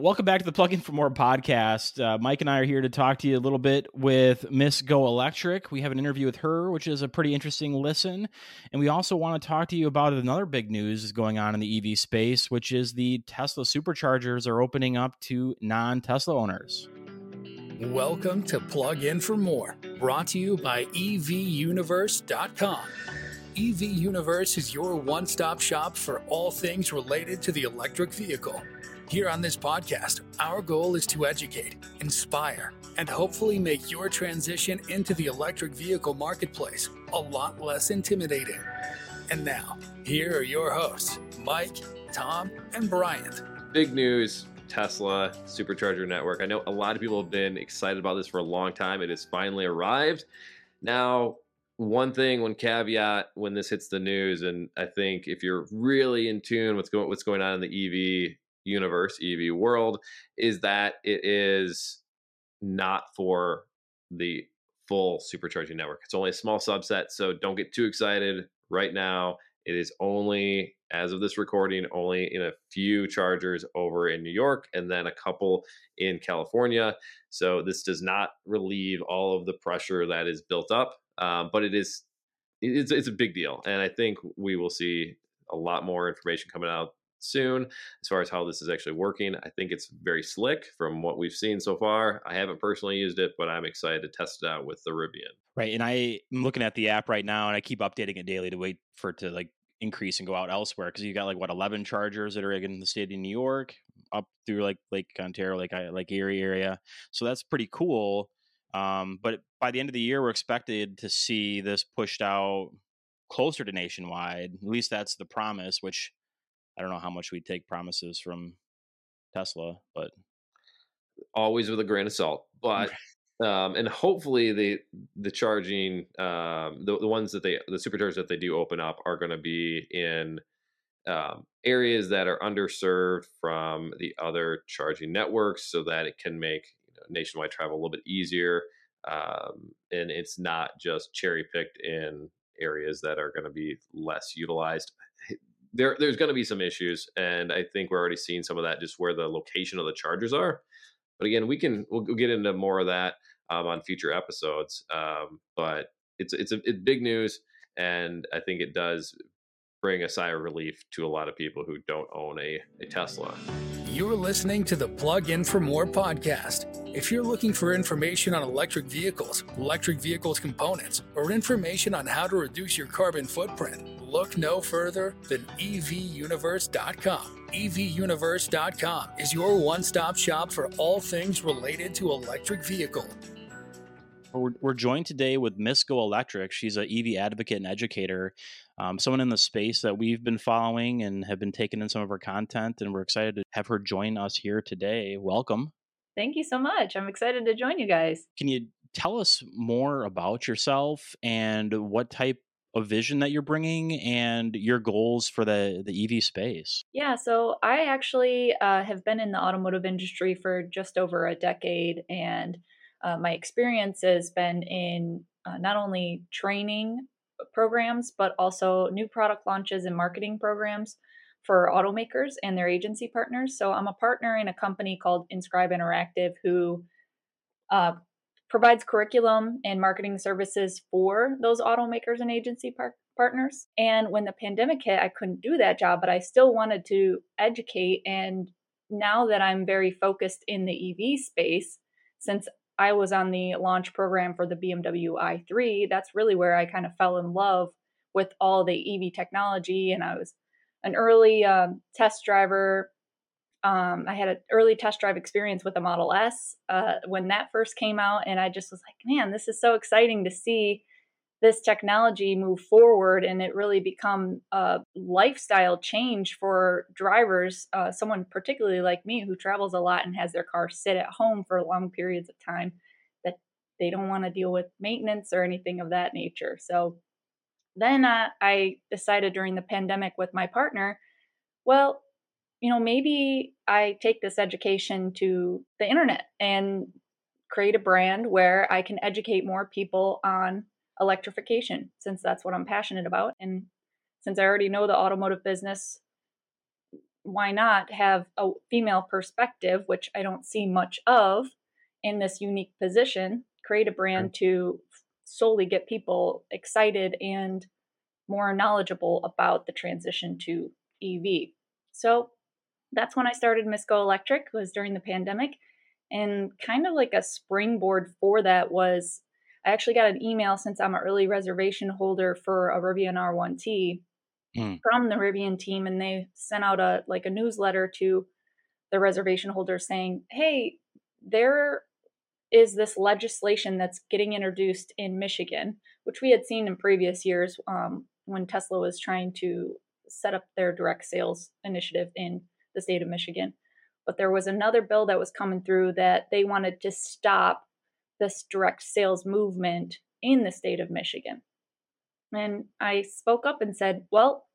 Welcome back to the Plug In for More podcast. Uh, Mike and I are here to talk to you a little bit with Miss Go Electric. We have an interview with her, which is a pretty interesting listen. And we also want to talk to you about another big news going on in the EV space, which is the Tesla superchargers are opening up to non Tesla owners. Welcome to Plug In for More, brought to you by EVUniverse.com. EV Universe is your one stop shop for all things related to the electric vehicle. Here on this podcast, our goal is to educate, inspire, and hopefully make your transition into the electric vehicle marketplace a lot less intimidating. And now, here are your hosts, Mike, Tom, and Bryant. Big news Tesla Supercharger Network. I know a lot of people have been excited about this for a long time. It has finally arrived. Now, one thing, one caveat when this hits the news, and I think if you're really in tune with what's going on in the EV universe, EV world, is that it is not for the full supercharging network. It's only a small subset, so don't get too excited right now. It is only, as of this recording, only in a few chargers over in New York and then a couple in California. So this does not relieve all of the pressure that is built up, um, but it is it's, it's a big deal, and I think we will see a lot more information coming out soon as far as how this is actually working. I think it's very slick from what we've seen so far. I haven't personally used it, but I'm excited to test it out with the Rivian. Right. And I am looking at the app right now and I keep updating it daily to wait for it to like increase and go out elsewhere because you got like what 11 chargers that are in the state of New York up through like Lake Ontario, like like Erie area. So that's pretty cool. Um, but by the end of the year, we're expected to see this pushed out closer to nationwide. At least that's the promise, which I don't know how much we take promises from Tesla, but always with a grain of salt. But um, and hopefully the the charging um, the the ones that they the superchargers that they do open up are going to be in um, areas that are underserved from the other charging networks, so that it can make you know, nationwide travel a little bit easier. Um, and it's not just cherry picked in areas that are going to be less utilized there there's going to be some issues, and I think we're already seeing some of that just where the location of the chargers are. But again, we can we'll, get into more of that um, on future episodes. Um, but it's it's a it's big news, and I think it does bring a sigh of relief to a lot of people who don't own a, a Tesla. You're listening to the Plug In for More podcast. If you're looking for information on electric vehicles, electric vehicles components, or information on how to reduce your carbon footprint, look no further than evuniverse.com. evuniverse.com is your one stop shop for all things related to electric vehicle. We're, we're joined today with Miss Go Electric. She's an EV advocate and educator, um, someone in the space that we've been following and have been taking in some of her content. And we're excited to have her join us here today. Welcome. Thank you so much. I'm excited to join you guys. Can you tell us more about yourself and what type of vision that you're bringing and your goals for the the EV space. Yeah, so I actually uh, have been in the automotive industry for just over a decade, and uh, my experience has been in uh, not only training programs but also new product launches and marketing programs for automakers and their agency partners. So I'm a partner in a company called Inscribe Interactive who uh, provides curriculum and marketing services for those automakers and agency par- partners. And when the pandemic hit, I couldn't do that job, but I still wanted to educate. And now that I'm very focused in the EV space, since I was on the launch program for the BMW i3, that's really where I kind of fell in love with all the EV technology. And I was an early um, test driver um, I had an early test drive experience with the Model S uh, when that first came out, and I just was like, man, this is so exciting to see this technology move forward and it really become a lifestyle change for drivers. Uh, someone particularly like me who travels a lot and has their car sit at home for long periods of time that they don't want to deal with maintenance or anything of that nature. So then uh, I decided during the pandemic with my partner, well, you know, maybe I take this education to the internet and create a brand where I can educate more people on electrification since that's what I'm passionate about. And since I already know the automotive business why not have a female perspective, which I don't see much of in this unique position, create a brand to solely get people excited and more knowledgeable about the transition to EV. So that's when I started Miss Go Electric was during the pandemic and kind of like a springboard for that was I actually got an email since I'm an early reservation holder for a Rivian R1T mm. from the Rivian team, and they sent out a like a newsletter to the reservation holders saying, "Hey, there is this legislation that's getting introduced in Michigan, which we had seen in previous years um, when Tesla was trying to set up their direct sales initiative in the state of Michigan." But there was another bill that was coming through that they wanted to stop this direct sales movement in the state of Michigan. And I spoke up and said, Well,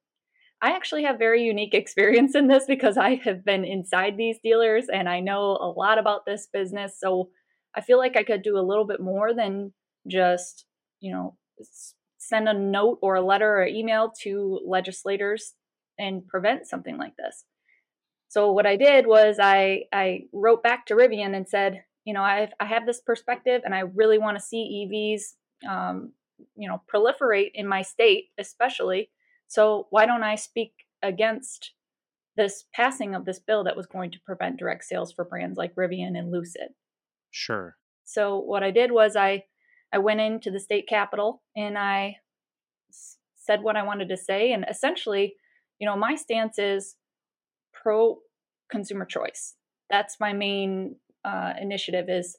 I actually have very unique experience in this because I have been inside these dealers and I know a lot about this business. So I feel like I could do a little bit more than just, you know, send a note or a letter or email to legislators and prevent something like this. So what I did was I I wrote back to Rivian and said, you know, I I have this perspective and I really want to see EVs, um, you know, proliferate in my state, especially. So why don't I speak against this passing of this bill that was going to prevent direct sales for brands like Rivian and Lucid? Sure. So what I did was I I went into the state capitol and I s- said what I wanted to say, and essentially, you know, my stance is pro consumer choice. That's my main uh, initiative is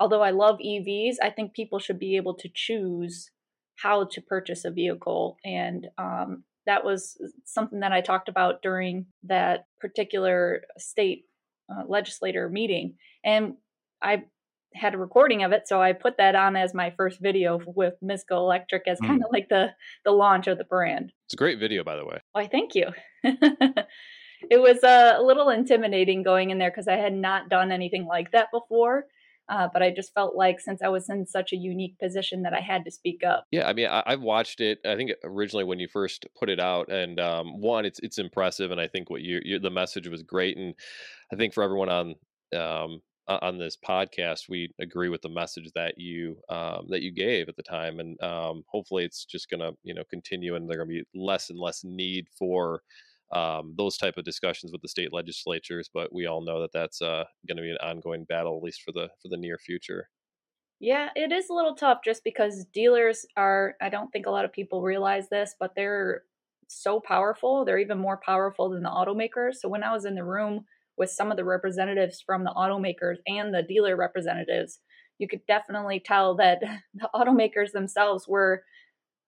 although I love EVs, I think people should be able to choose how to purchase a vehicle. And um, that was something that I talked about during that particular state uh, legislator meeting. And I had a recording of it, so I put that on as my first video with Miss Go Electric as kind of mm. like the the launch of the brand. It's a great video, by the way. Why, thank you. it was a little intimidating going in there because I had not done anything like that before. Uh, but I just felt like since I was in such a unique position that I had to speak up. Yeah, I mean, I, have watched it. I think originally when you first put it out, and um, one, it's it's impressive, and I think what you, you the message was great, and I think for everyone on um, on this podcast, we agree with the message that you um, that you gave at the time, and um, hopefully, it's just going to you know continue, and there going to be less and less need for um, those type of discussions with the state legislatures. But we all know that that's uh, going to be an ongoing battle, at least for the for the near future. Yeah, it is a little tough just because dealers are. I don't think a lot of people realize this, but they're so powerful. They're even more powerful than the automakers. So when I was in the room with some of the representatives from the automakers and the dealer representatives, you could definitely tell that the automakers themselves were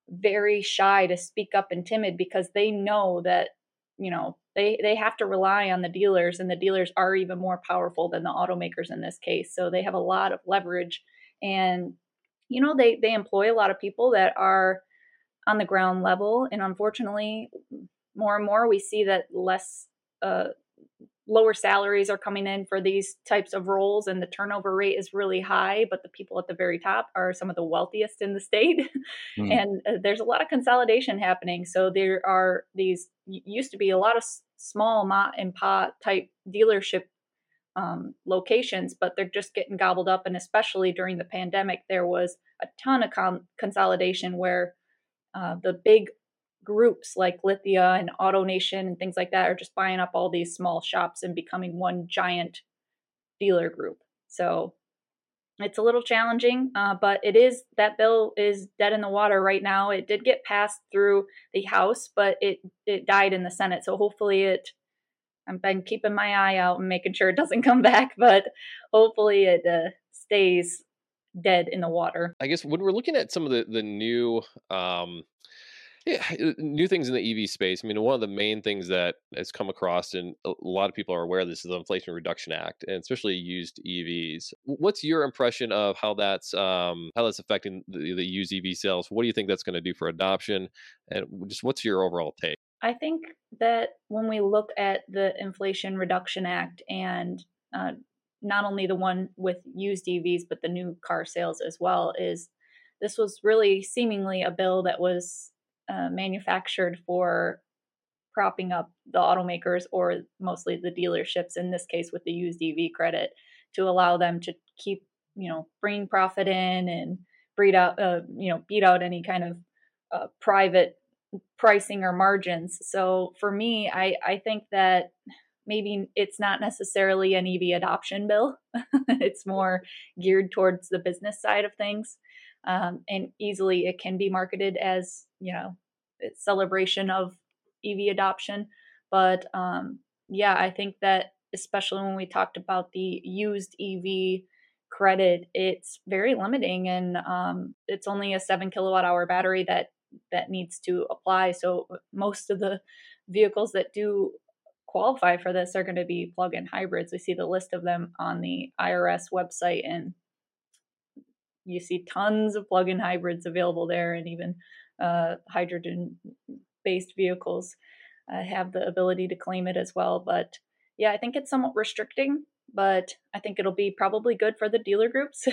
very shy to speak up and timid because they know that you know they they have to rely on the dealers and the dealers are even more powerful than the automakers in this case. So they have a lot of leverage and you know they they employ a lot of people that are on the ground level and unfortunately more and more we see that less uh, lower salaries are coming in for these types of roles and the turnover rate is really high but the people at the very top are some of the wealthiest in the state mm. and uh, there's a lot of consolidation happening so there are these used to be a lot of small mom and pop type dealership um, locations but they're just getting gobbled up and especially during the pandemic there was a ton of con- consolidation where uh, the big groups like Lithia and AutoNation and things like that are just buying up all these small shops and becoming one giant dealer group. So it's a little challenging, uh, but it is that bill is dead in the water right now. It did get passed through the House, but it it died in the Senate. So hopefully it. I've been keeping my eye out and making sure it doesn't come back, but hopefully it uh, stays dead in the water. I guess when we're looking at some of the the new um, yeah, uh, new things in the EV space. I mean, one of the main things that has come across, and a lot of people are aware of this, is the Inflation Reduction Act, and especially used EVs. What's your impression of how that's um, how that's affecting the, the used EV sales? What do you think that's going to do for adoption, and just what's your overall take? I think that when we look at the Inflation Reduction Act and uh, not only the one with used EVs, but the new car sales as well, is this was really seemingly a bill that was uh, manufactured for propping up the automakers or mostly the dealerships in this case with the used EV credit to allow them to keep you know bringing profit in and breed out uh, you know beat out any kind of uh, private pricing or margins. So for me, I I think that maybe it's not necessarily an EV adoption bill. it's more geared towards the business side of things. Um, and easily it can be marketed as, you know, celebration of EV adoption. But um, yeah, I think that especially when we talked about the used EV credit, it's very limiting, and um, it's only a seven kilowatt hour battery that that needs to apply. So most of the vehicles that do qualify for this are going to be plug-in hybrids. We see the list of them on the IRS website, and you see tons of plug-in hybrids available there, and even uh, hydrogen-based vehicles uh, have the ability to claim it as well. But yeah, I think it's somewhat restricting, but I think it'll be probably good for the dealer groups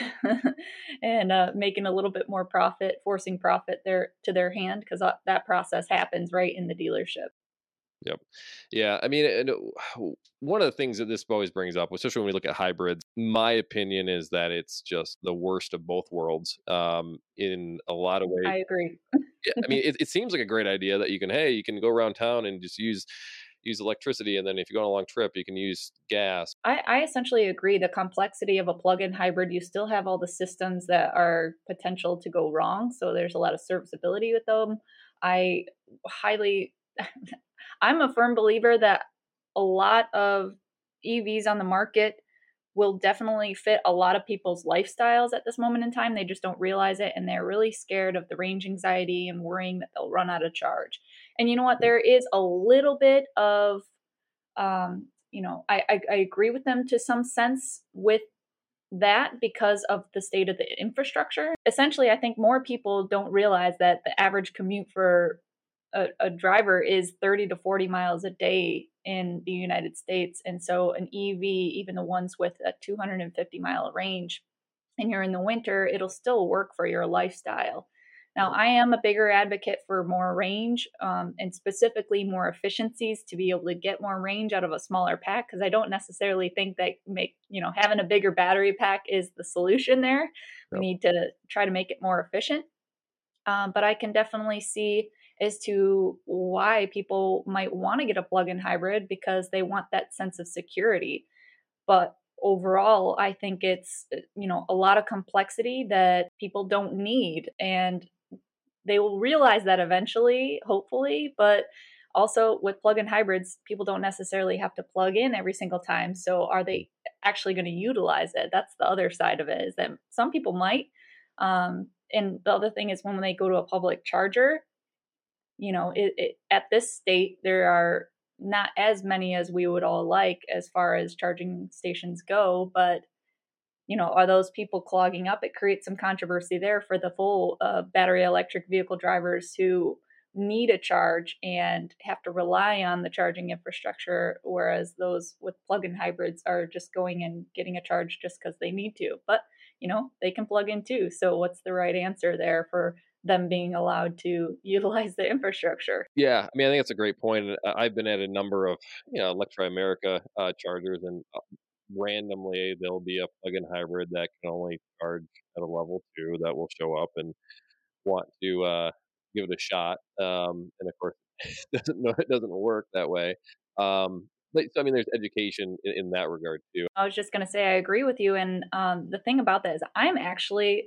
and uh, making a little bit more profit, forcing profit there to their hand because uh, that process happens right in the dealership. Yep. Yeah. I mean, and one of the things that this always brings up, especially when we look at hybrids, my opinion is that it's just the worst of both worlds. Um, in a lot of ways, I agree. yeah, I mean, it, it seems like a great idea that you can, hey, you can go around town and just use use electricity and then if you go on a long trip you can use gas I, I, essentially agree the complexity of a plug-in hybrid you still have all the systems that are potential to go wrong so there's a lot of serviceability with them i highly I'm a firm believer that a lot of EVs on the market will definitely fit a lot of people's lifestyles at this moment in time. They just don't realize it and they're really scared of the range anxiety and worrying that they'll run out of charge. And you know what? There is a little bit of, um, you know, I, I, I agree with them to some sense with that because of the state of the infrastructure. Essentially, I think more people don't realize that the average commute for a, a driver is 30 to 40 miles a day in the United States. And so an EV, even the ones with a 250 mile range, and you're in the winter, it'll still work for your lifestyle. Now, I am a bigger advocate for more range um, and specifically more efficiencies to be able to get more range out of a smaller pack because I don't necessarily think that make you know having a bigger battery pack is the solution there. We need to try to make it more efficient. Um, but I can definitely see as to why people might want to get a plug-in hybrid because they want that sense of security. But overall, I think it's uh, you know a lot of complexity that people don't need and they will realize that eventually, hopefully, but also with plug-in hybrids, people don't necessarily have to plug in every single time. So are they actually going to utilize it? That's the other side of it is that some people might. Um, and the other thing is when they go to a public charger, you know, it, it, at this state, there are not as many as we would all like as far as charging stations go, but you know, are those people clogging up? It creates some controversy there for the full uh, battery electric vehicle drivers who need a charge and have to rely on the charging infrastructure, whereas those with plug-in hybrids are just going and getting a charge just because they need to. But you know, they can plug in too. So what's the right answer there for them being allowed to utilize the infrastructure. Yeah, I mean, I think that's a great point. Uh, I've been at a number of, you know, Electrify America uh, chargers, and uh, randomly there'll be a plug-in hybrid that can only charge at a level two that will show up and want to uh, give it a shot. Um, and of course, it doesn't know it doesn't work that way. Um, but so, I mean, there's education in, in, that regard too. I was just going to say I agree with you, and um, the thing about that is I'm actually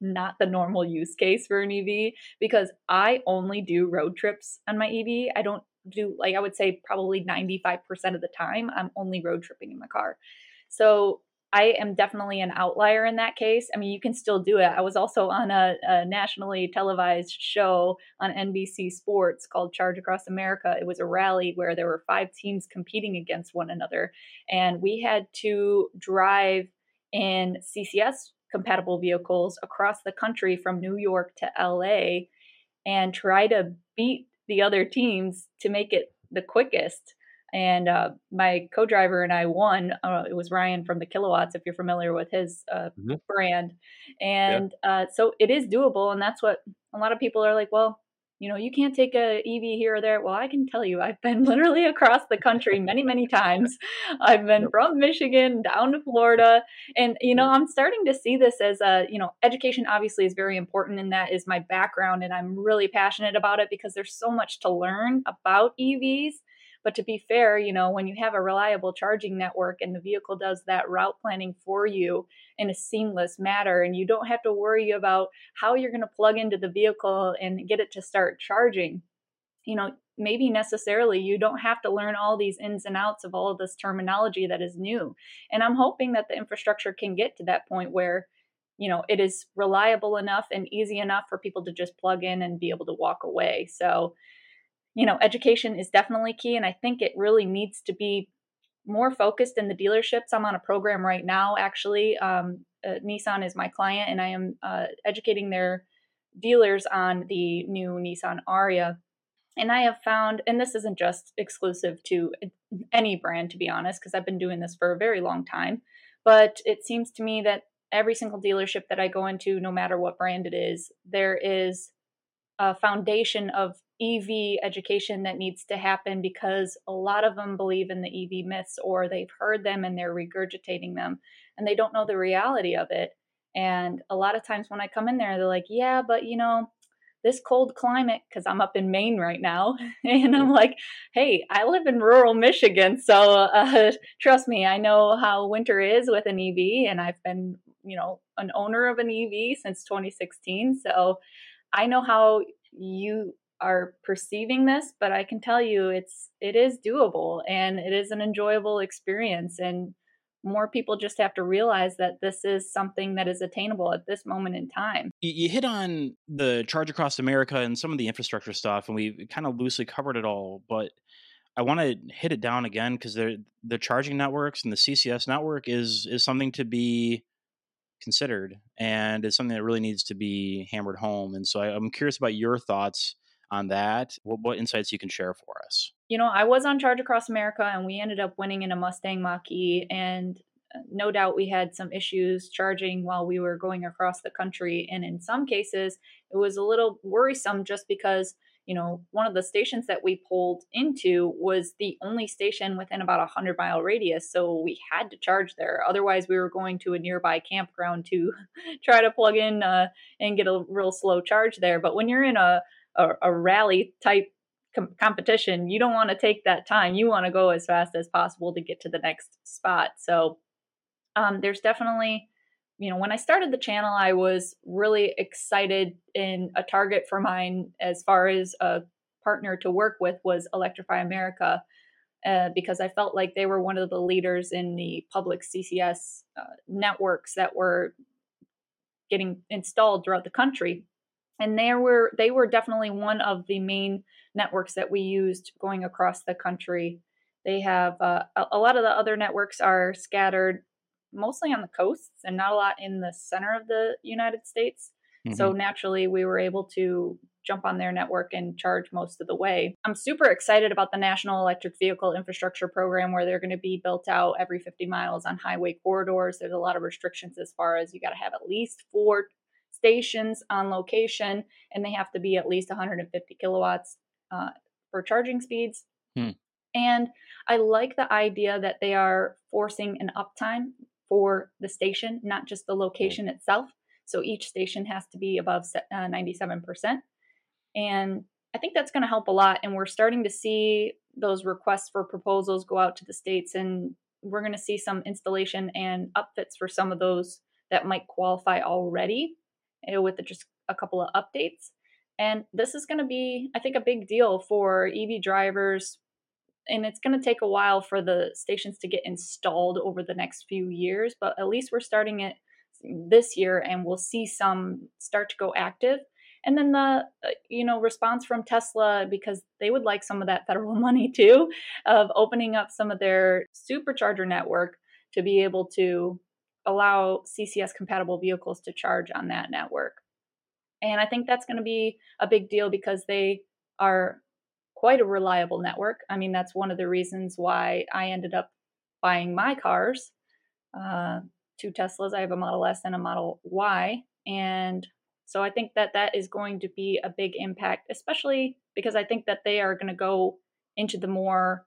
not the normal use case for an EV because I only do road trips on my EV. I don't do like I would say probably 95% of the time I'm only road tripping in my car. So I am definitely an outlier in that case. I mean, you can still do it. I was also on a, a, nationally televised show on NBC Sports called Charge Across America. It was a rally where there were five teams competing against one another, and we had to drive in CCS compatible vehicles across the country from New York to LA and try to beat the other teams to make it the quickest. And uh, my co driver and I won. Uh, it was Ryan from the Kilowatts, if you're familiar with his uh, mm-hmm. brand. And yeah. Uh, so it is doable. And that's what a lot of people are like, well, you know, you can't take a EV here or there. Well, I can tell you, I've been literally across the country many, many times. I've been from Michigan down to Florida. And, you know, mm-hmm. I'm starting to see this as a, you know, education obviously is very important and that is my background. And I'm really passionate about it because there's so much to learn about EVs. But to be fair, you know, when you have a reliable charging network and the vehicle does that route planning for you in a seamless manner, and you don't have to worry about how you're going to plug into the vehicle and get it to start charging, you know, maybe necessarily you don't have to learn all these ins and outs of all of this terminology that is new. And I'm hoping that the infrastructure can get to that point where you know it is reliable enough and easy enough for people to just plug in and be able to walk away so you know, education is definitely key. And I think it really needs to be more focused in the dealerships. I'm on a program right now, actually. Um, uh, Nissan is my client, and I am uh, educating their dealers on the new Nissan Ariya. And I have found, and this isn't just exclusive to any brand, to be honest, because I've been doing this for a very long time, but it seems to me that every single dealership that I go into, no matter what brand it is, there is a foundation of EV education that needs to happen because a lot of them believe in the EV myths or they've heard them and they're regurgitating them and they don't know the reality of it. And a lot of times when I come in there, they're like, yeah, but you know, this cold climate, because I'm up in Maine right now. And I'm like, hey, I live in rural Michigan. So uh, trust me, I know how winter is with an EV. And I've been, you know, an owner of an EV since 2016. So I know how you are perceiving this, but I can tell you it's it is doable and it is an enjoyable experience and more people just have to realize that this is something that is attainable at this moment in time. You hit on the Charge Across America and some of the infrastructure stuff, and we kind of loosely covered it all. But I want to hit it down again because the the charging networks and the CCS network is is something to be considered, and it's something that really needs to be hammered home. And so I, I'm curious about your thoughts on that. What, what insights you can share for us? You know, I was on Charge Across America and we ended up winning in a Mustang Mach E. And uh, no doubt we had some issues charging while we were going across the country. And in some cases, it was a little worrisome just because you know, one of the stations that we pulled into was the only station within about a 100 mile radius. So we had to charge there. Otherwise, we were going to a nearby campground to try to plug in uh, and get a real slow charge there. But when you're in a a, a rally type com- competition, you don't want to take that time. You want to go as fast as possible to get to the next spot. So um, there's definitely, you know, when I started the channel, I was really excited in a target for mine as far as a partner to work with was Electrify America. Uh, because I felt like they were one of the leaders in the public CCS uh, networks that were getting installed throughout the country and they were they were definitely one of the main networks that we used going across the country. They have uh, a, a lot of the other networks are scattered mostly on the coasts and not a lot in the center of the United States. Mm-hmm. So naturally, we were able to jump on their network and charge most of the way. I'm super excited about the National Electric Vehicle Infrastructure Program where they're going to be built out every 50 miles on highway corridors. There's a lot of restrictions as far as you got to have at least four stations on location, and they have to be at least 150 kilowatts uh, for charging speeds. Hmm. And I like the idea that they are forcing an uptime for the station, not just the location itself. So each station has to be above uh, 97%. And I think that's going to help a lot. And we're starting to see those requests for proposals go out to the states, and we're going to see some installation and upfits for some of those that might qualify already uh, with just a couple of updates. And this is going to be, I think, a big deal for EV drivers. And it's going to take a while for the stations to get installed over the next few years, but at least we're starting it this year and we'll see some start to go active. And then the uh, you know response from Tesla because they would like some of that federal money too of opening up some of their supercharger network to be able to allow CCS compatible vehicles to charge on that network. And I think that's going to be a big deal because they are quite a reliable network. I mean, that's one of the reasons why I ended up buying my cars, uh, two Teslas. I have a Model S and a Model Y, and So I think that that is going to be a big impact, especially because I think that they are going to go into the more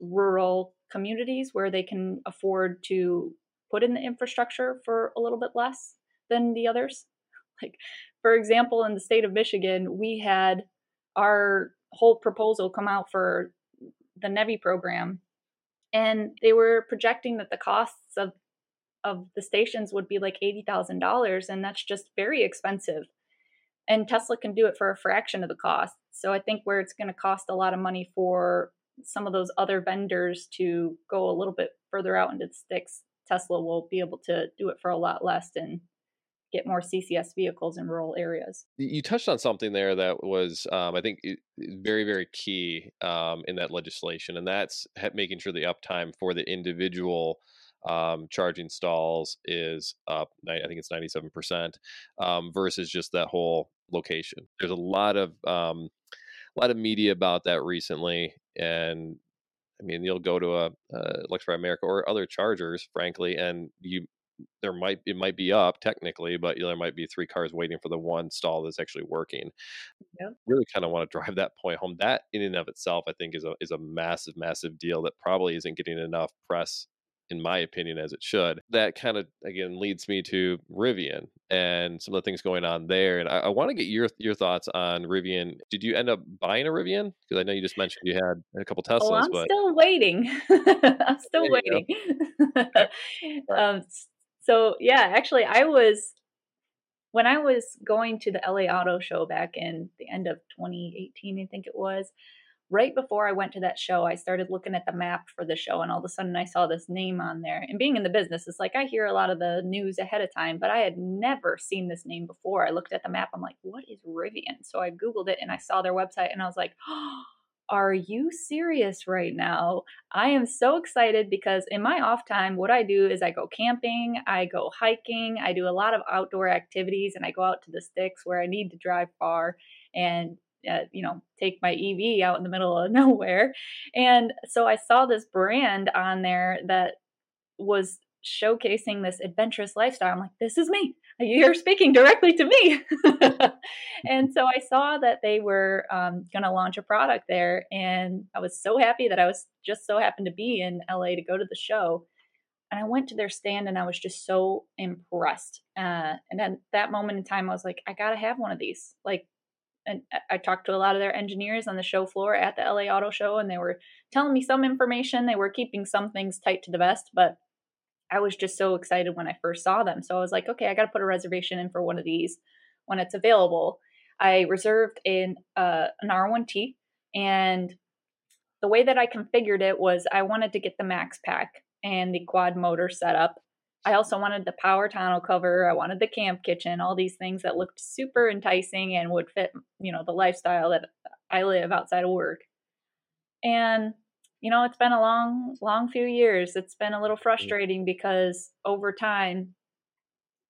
rural communities where they can afford to put in the infrastructure for a little bit less than the others. Like, for example, in the state of Michigan, we had our whole proposal come out for the NEVI program, and they were projecting that the costs of of the stations would be like eighty thousand dollars, and that's just very expensive. And Tesla can do it for a fraction of the cost. So I think where it's going to cost a lot of money for some of those other vendors to go a little bit further out into the sticks, Tesla will be able to do it for a lot less and get more CCS vehicles in rural areas. You touched on something there that was, um, I think, very, very key um, in that legislation, and that's making sure the uptime for the individual um, charging stalls is up. I think it's ninety-seven percent um, versus just that whole location. There's a lot of um, a lot of media about that recently, and I mean, you'll go to a uh, Electrify America or other chargers, frankly, and you there might it might be up technically, but there might be three cars waiting for the one stall that's actually working. Yep. Really kind of want to drive that point home. That in and of itself, I think, is a is a massive, massive deal that probably isn't getting enough press in my opinion, as it should. That kind of again leads me to Rivian and some of the things going on there. And I, I want to get your your thoughts on Rivian. Did you end up buying a Rivian? Because I know you just mentioned you had a couple Teslas. Oh, I'm but... still waiting. I'm still waiting. um, so yeah, actually, I was when I was going to the LA Auto Show back in the end of 2018, I think it was right before I went to that show, I started looking at the map for the show, and all of a sudden I saw this name on there. And being in the business, it's like I hear a lot of the news ahead of time, but I had never seen this name before. I looked at the map, I'm like, what is Rivian? So I Googled it and I saw their website, and I was like, oh, are you serious right now? I am so excited because in my off time, what I do is I go camping, I go hiking, I do a lot of outdoor activities, and I go out to the sticks where I need to drive far. And uh, you know, take my EV out in the middle of nowhere. And so I saw this brand on there that was showcasing this adventurous lifestyle. I'm like, this is me. You're speaking directly to me. and so I saw that they were um, going to launch a product there. And I was so happy that I was just so happened to be in LA to go to the show. And I went to their stand and I was just so impressed. Uh, and at that moment in time, I was like, I got to have one of these. Like, and I talked to a lot of their engineers on the show floor at the LA Auto Show, and they were telling me some information. They were keeping some things tight to the vest, but I was just so excited when I first saw them. So I was like, okay, I got to put a reservation in for one of these when it's available. I reserved in uh, an R1T, and the way that I configured it was I wanted to get the max pack and the quad motor setup I also wanted the power tonneau cover. I wanted the camp kitchen, all these things that looked super enticing and would fit, you know, the lifestyle that I live outside of work. And, you know, it's been a long, long few years. It's been a little mm. frustrating because over time,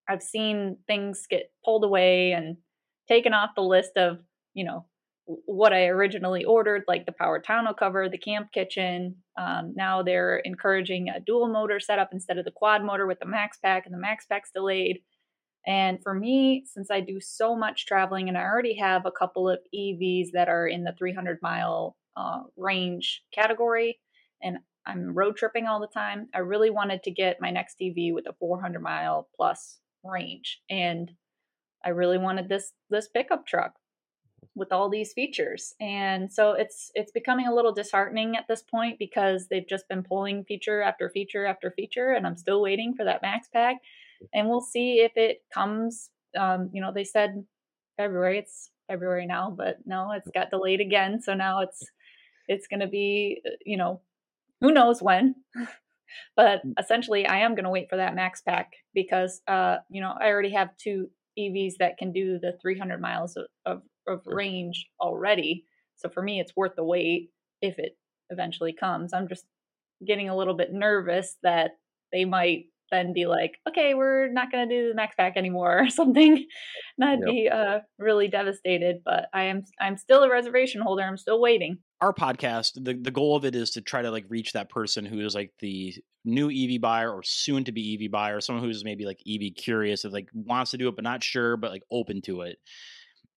I've seen things get pulled away and taken off the list of, you know, what I originally ordered, like the power tonneau cover, the camp kitchen. Um, now they're encouraging a dual motor setup instead of the quad motor with the max pack, and the max pack's delayed. And for me, since I do so much traveling and I already have a couple of EVs that are in the 300 mile uh, range category, and I'm road tripping all the time, I really wanted to get my next EV with a 400 mile plus range. And I really wanted this this pickup truck with all these features. And so it's it's becoming a little disheartening at this point because they've just been pulling feature after feature after feature and i'm still waiting for that max pack. And we'll see if it comes um, you know they said february it's february now but no it's got delayed again. So now it's it's going to be uh, you know who knows when. But mm. essentially i am going to wait for that max pack because uh you know i already have two evs that can do the 300 miles of, of of range already. So for me, it's worth the wait if it eventually comes. I'm just getting a little bit nervous that they might then be like, okay, we're not going to do the max pack anymore or something. And I'd yep. be uh, really devastated. But I am I'm still a reservation holder. I'm still waiting. Our podcast, the the goal of it is to try to like reach that person who is like the new EV buyer or soon to be EV buyer, someone who's maybe like EV curious, of like wants to do it but not sure, but like open to it,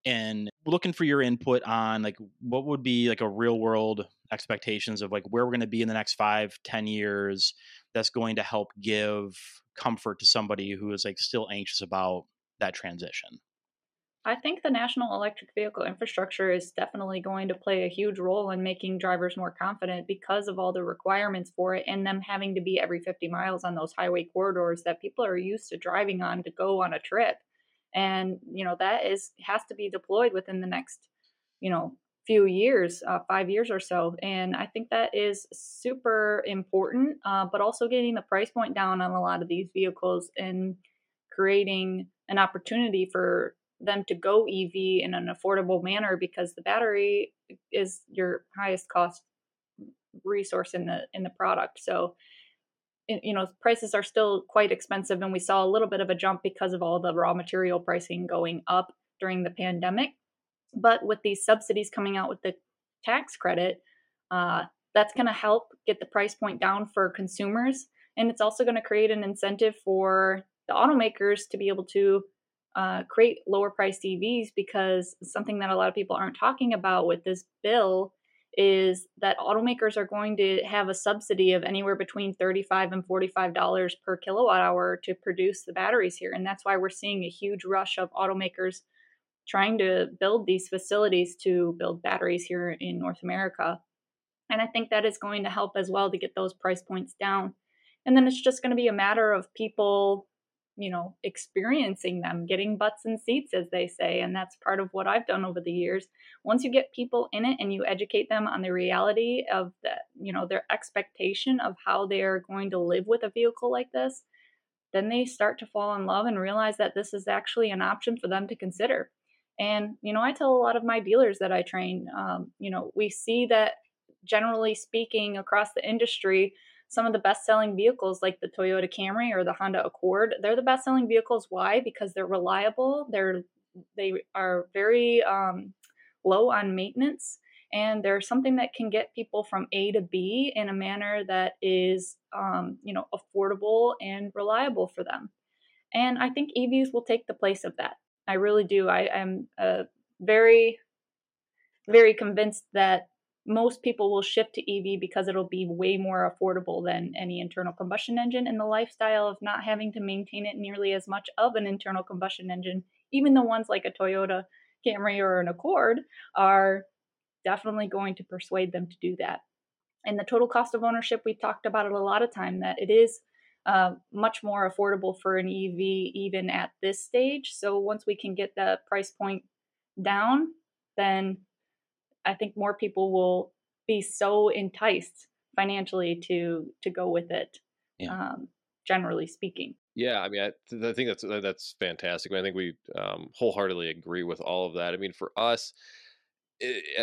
and looking for your input on like what would be like a real world expectations of like where we're going to be in the next five, ten years. That's going to help give comfort to somebody who is like still anxious about that transition. I think the national electric vehicle infrastructure is definitely going to play a huge role in making drivers more confident because of all the requirements for it and them having to be every 50 miles on those highway corridors that people are used to driving on to go on a trip. And, you know, that is has to be deployed within the next, you know, few years, uh, five years or so. And I think that is super important, uh, but also getting the price point down on a lot of these vehicles and creating an opportunity for them to go EV in an affordable manner because the battery is your highest cost resource in the in the product. So you know prices are still quite expensive and we saw a little bit of a jump because of all the raw material pricing going up during the pandemic. But with these subsidies coming out with the tax credit uh, that's going to help get the price point down for consumers and it's also going to create an incentive for the automakers to be able to uh, create lower priced EVs because something that a lot of people aren't talking about with this bill is that automakers are going to have a subsidy of anywhere between 35 and 45 dollars per kilowatt hour to produce the batteries here. And that's why we're seeing a huge rush of automakers trying to build these facilities to build batteries here in North America. And I think that is going to help as well to get those price points down. And then it's just going to be a matter of people you know, experiencing them, getting butts and seats, as they say. And that's part of what I've done over the years. Once you get people in it and you educate them on the reality of the, you know, their expectation of how they're going to live with a vehicle like this, then they start to fall in love and realize that this is actually an option for them to consider. And, you know, I tell a lot of my dealers that I train, um, you know, we see that generally speaking across the industry, some of the best selling vehicles like the Toyota Camry or the Honda Accord, they're the best selling vehicles. Why? Because they're reliable, they're they are very um, low on maintenance, and they're something that can get people from A to B in a manner that is um, you know affordable and reliable for them. And I think EVs will take the place of that. I really do. I am uh, very, very convinced that most people will shift to EV because it'll be way more affordable than any internal combustion engine and the lifestyle of not having to maintain it nearly as much of an internal combustion engine, even the ones like a Toyota Camry or an Accord are definitely going to persuade them to do that. And the total cost of ownership, we've talked about it a lot of time that it is uh, much more affordable for an EV even at this stage. So once we can get the price point down, then I think more people will be so enticed financially to to go with it. Yeah. Um, generally speaking. Yeah, I mean, I, I, think that's that's fantastic. I think we um, wholeheartedly agree with all of that. I mean, for us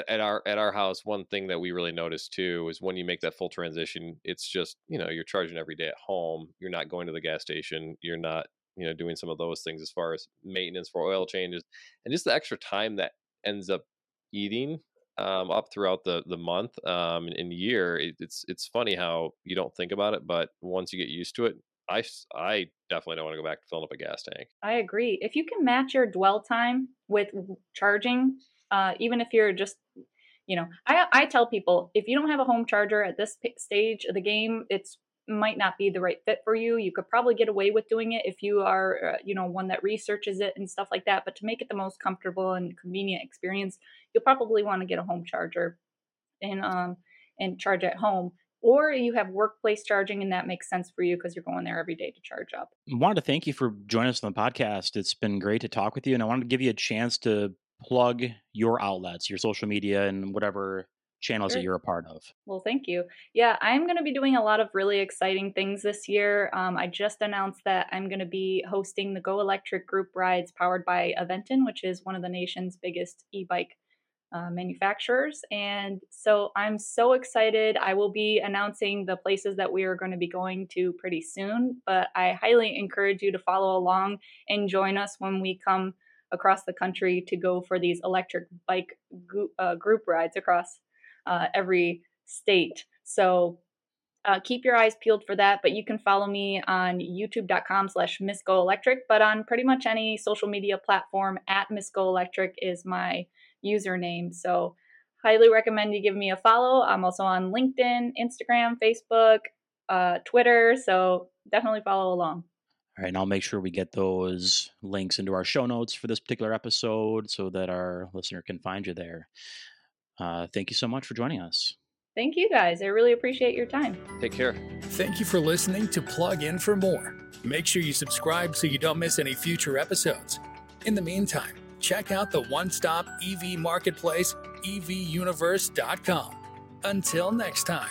at our at our house, one thing that we really notice too is when you make that full transition, it's just you know you're charging every day at home. You're not going to the gas station. You're not you know doing some of those things as far as maintenance for oil changes and just the extra time that ends up eating um, up throughout the the month um, and, year. It, it's it's funny how you don't think about it, but once you get used to it, I I definitely don't want to go back to filling up a gas tank. I agree. If you can match your dwell time with charging, uh, even if you're just you know, I I tell people if you don't have a home charger at this stage of the game, it's might not be the right fit for you. You could probably get away with doing it if you are, uh, you know, one that researches it and stuff like that. But to make it the most comfortable and convenient experience, you'll probably want to get a home charger and um and charge at home. Or you have workplace charging, and that makes sense for you because you're going there every day to charge up. I wanted to thank you for joining us on the podcast. It's been great to talk with you, and I wanted to give you a chance to plug your outlets, your social media, and whatever channels sure. that you're a part of. Well, thank you. Yeah, I'm going to be doing a lot of really exciting things this year. Um, I just announced that I'm going to be hosting the Go Electric group rides powered by Aventon, which is one of the nation's biggest e bike uh, manufacturers. And so I'm so excited. I will be announcing the places that we are going to be going to pretty soon, but I highly encourage you to follow along and join us when we come across the country to go for these electric bike uh, group rides across uh, every state. So uh, keep your eyes peeled for that. But you can follow me on youtube.com slash Electric, but on pretty much any social media platform at Miss Go Electric is my username. So highly recommend you give me a follow. I'm also on LinkedIn, Instagram, Facebook, uh, Twitter. So definitely follow along. All right, and I'll make sure we get those links into our show notes for this particular episode so that our listener can find you there. Uh, thank you so much for joining us. Thank you guys. I really appreciate your time. Take care. Thank you for listening to Plug In for More. Make sure you subscribe so you don't miss any future episodes. In the meantime, check out the one stop EV marketplace, evuniverse.com. Until next time.